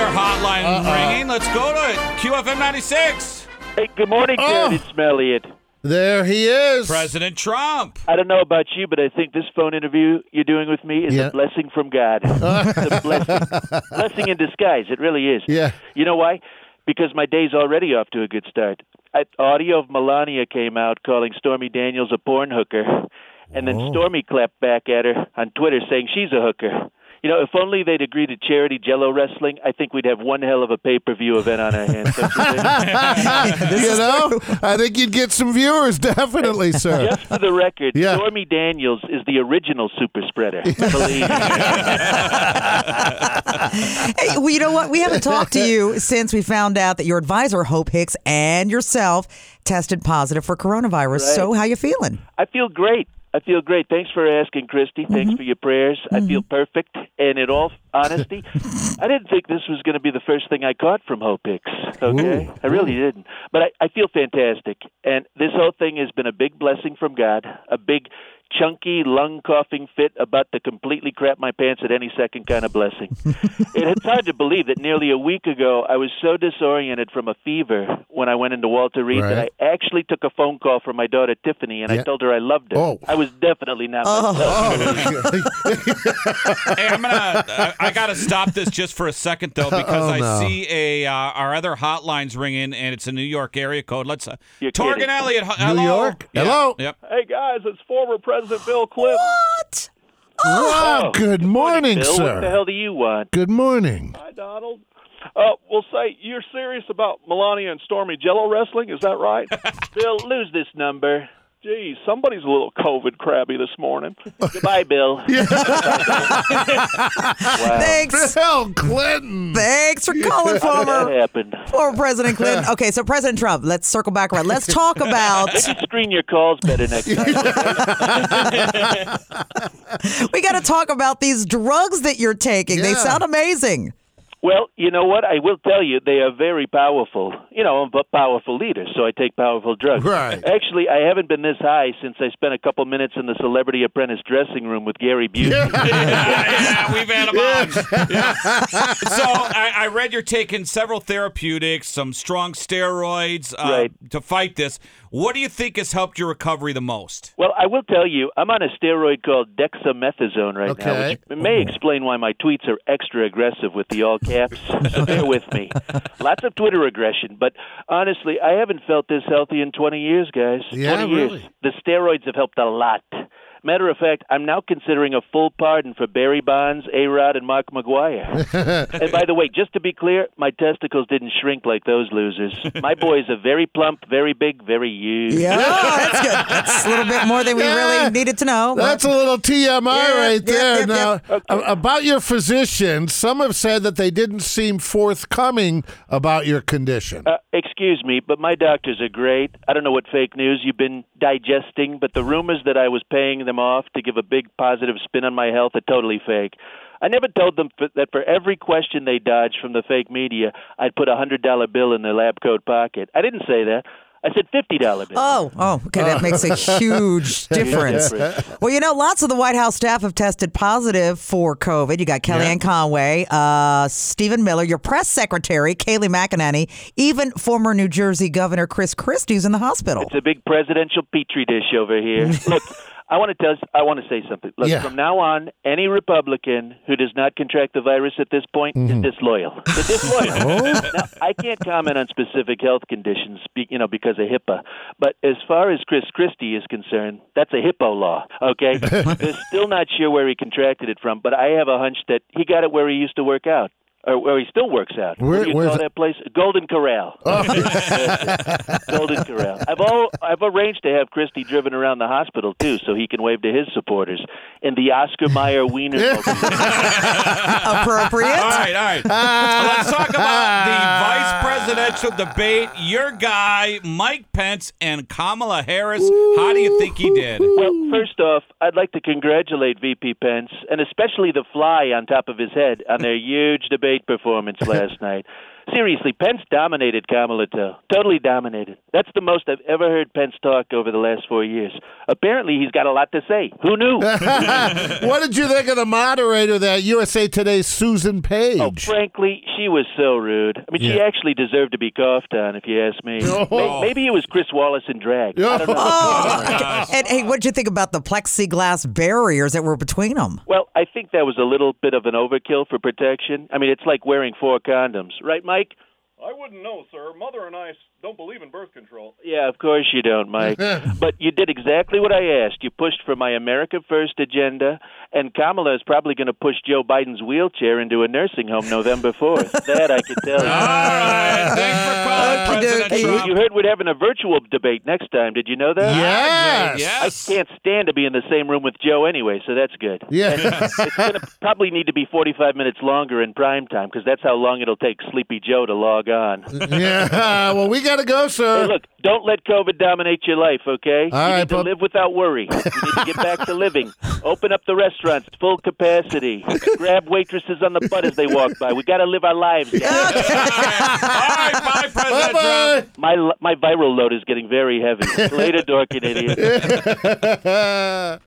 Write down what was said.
your hotline ringing. Let's go to it. QFM 96. Hey, good morning, Oh. Jared. It's Elliott. There he is. President Trump. I don't know about you, but I think this phone interview you're doing with me is Yeah. a blessing from God. it's a blessing. blessing in disguise. It really is. Yeah. You know why? Because my day's already off to a good start. I, audio of Melania came out calling Stormy Daniels a porn hooker, and then oh. Stormy clapped back at her on Twitter saying she's a hooker. You know, if only they'd agree to charity Jello wrestling, I think we'd have one hell of a pay-per-view event on our hands. you you know, I think you'd get some viewers, definitely, sir. Just for the record, Yeah. Stormy Daniels is the original super spreader. Believe. Hey, well, you know what? We haven't talked to you since we found out that your advisor, Hope Hicks, and yourself tested positive for coronavirus. Right. So, how you feeling? I feel great. I feel great. Thanks for asking, Christy. Thanks mm-hmm. for your prayers. I feel mm-hmm. perfect. And in all honesty, I didn't think this was going to be the first thing I caught from Hope Hicks. Okay, Ooh. I really didn't. But I, I feel fantastic. And this whole thing has been a big blessing from God. A big, chunky, lung coughing fit about to completely crap my pants at any second kind of blessing. it's hard to believe that nearly a week ago I was so disoriented from a fever when I went into Walter Reed that I actually took a phone call from my daughter Tiffany and Yeah. I told her I loved her. Oh. I was definitely not Oh. myself. Hey, I'm gonna. I, I gotta stop this just for a second though, because Oh, I no. see a uh, our other hotlines ringing, and it's a New York area code. Let's. Uh, You're Torgan kidding. Elliott. h- Hello. York? Yeah, Hello? Yep. Hey guys, it's former President Bill Clinton. What? Wow, Oh, good morning, sir. what the hell do you want? Good morning. Hi, Donald. Uh, we'll say you're serious about Melania and Stormy Jello wrestling. Is that right? Bill, lose this number. Gee, somebody's a little COVID crabby this morning. Goodbye, Bill. Thanks. Bill Clinton. Thanks for calling, That former happened. former President Clinton. Okay, so President Trump. Let's circle back around. Let's talk about. Screen your calls better next time. we got to talk about these drugs that you're taking. They sound amazing. Well, you know what? I will tell you, they are very powerful. You know, I'm a powerful leader, so I take powerful drugs. Right. Actually, I haven't been this high since I spent a couple minutes in the Celebrity Apprentice dressing room with Gary Busey. yeah, yeah, we've had them on. Yeah. So I, I read you're taking several therapeutics, some strong steroids uh, Right. to fight this. What do you think has helped your recovery the most? Well, I will tell you, I'm on a steroid called dexamethasone right now, Okay. which may oh. explain why my tweets are extra aggressive with the all caps. so bear with me. Lots of Twitter aggression, but honestly, I haven't felt this healthy in 20 years, guys. Yeah, 20 years. really? The steroids have helped a lot. Matter of fact, I'm now considering a full pardon for Barry Bonds, A Rod, and Mark McGwire. and by the way, just to be clear, my testicles didn't shrink like those losers. My boys are very plump, very big, very huge. Yeah, that's good. That's a little bit more than we Yeah. really needed to know. That's a little TMI Yeah, right yep, there. yep, now, yep. a- about your physician, some have said that they didn't seem forthcoming about your condition. Uh, excuse me, but my doctors are great. I don't know what fake news you've been digesting, but the rumors that I was paying them off to give a big positive spin on my health are totally fake. I never told them f- that for every question they dodged from the fake media, I'd put a hundred dollar bill in their lab coat pocket. I didn't say that. I said fifty dollar bill. Oh, oh, okay. That makes a huge difference. Well, you know, lots of the White House staff have tested positive for COVID. You got Kellyanne Conway, uh, Stephen Miller, your press secretary, Kayleigh McEnany, even former New Jersey Governor Chris Christie's in the hospital. It's a big presidential petri dish over here. Look, I want to tell. I want to say something. Look, Yeah. from now on, any Republican who does not contract the virus at this point Mm-hmm. is disloyal. They're disloyal. Oh. Now, I can't comment on specific health conditions, be- you know, because of HIPAA. But as far as Chris Christie is concerned, that's a hippo law. Okay, they're still not sure where he contracted it from, but I have a hunch that he got it where he used to work out. Uh, or where he still works out. Where- do you where's call that place? Golden Corral. Oh. Golden Corral. I've all I've arranged to have Christie driven around the hospital too, so he can wave to his supporters in the Oscar Mayer Wiener. Appropriate. All right, all right. Let's talk about the vice presidential debate. Your guy, Mike Pence, and Kamala Harris. How do you think he did? well, first off, I'd like to congratulate VP Pence and especially the fly on top of his head on their huge debate performance last night. Seriously, Pence dominated Kamala too. Totally dominated. That's the most I've ever heard Pence talk over the last four years. Apparently, he's got a lot to say. Who knew? what did you think of the moderator, that USA Today's Susan Page? Oh, frankly, she was so rude. I mean, she actually deserved to be coughed on, if you ask me. Oh. Maybe it was Chris Wallace in drag. I don't know. Oh, and hey, what did you think about the plexiglass barriers that were between them? Well, I think that was a little bit of an overkill for protection. I mean, it's like wearing four condoms, right, Mike? I wouldn't know, sir. Mother and I don't believe in birth control. Yeah, of course you don't, Mike. but you did exactly what I asked. You pushed for my America First agenda, and Kamala is probably going to push Joe Biden's wheelchair into a nursing home November 4th. that I can tell you. right. Thanks for calling, President Hey, Trump. you heard we're having a virtual debate next time. Did you know that? Yes. Yes. I can't stand to be in the same room with Joe anyway, so that's good. Yeah. It's going to probably need to be 45 minutes longer in prime time because that's how long it'll take Sleepy Joe to log on. yeah. Well, we got to go, Hey, sir. look, don't let COVID dominate your life, okay? All you right, need to but- live without worry. You need to get back to living. Open up the restaurants full capacity. Grab waitresses on the butt as they walk by. We got to live our lives. guys. All right. Bye, President Trump. Bye my my viral load is getting very heavy. Later, dorking idiot. bye.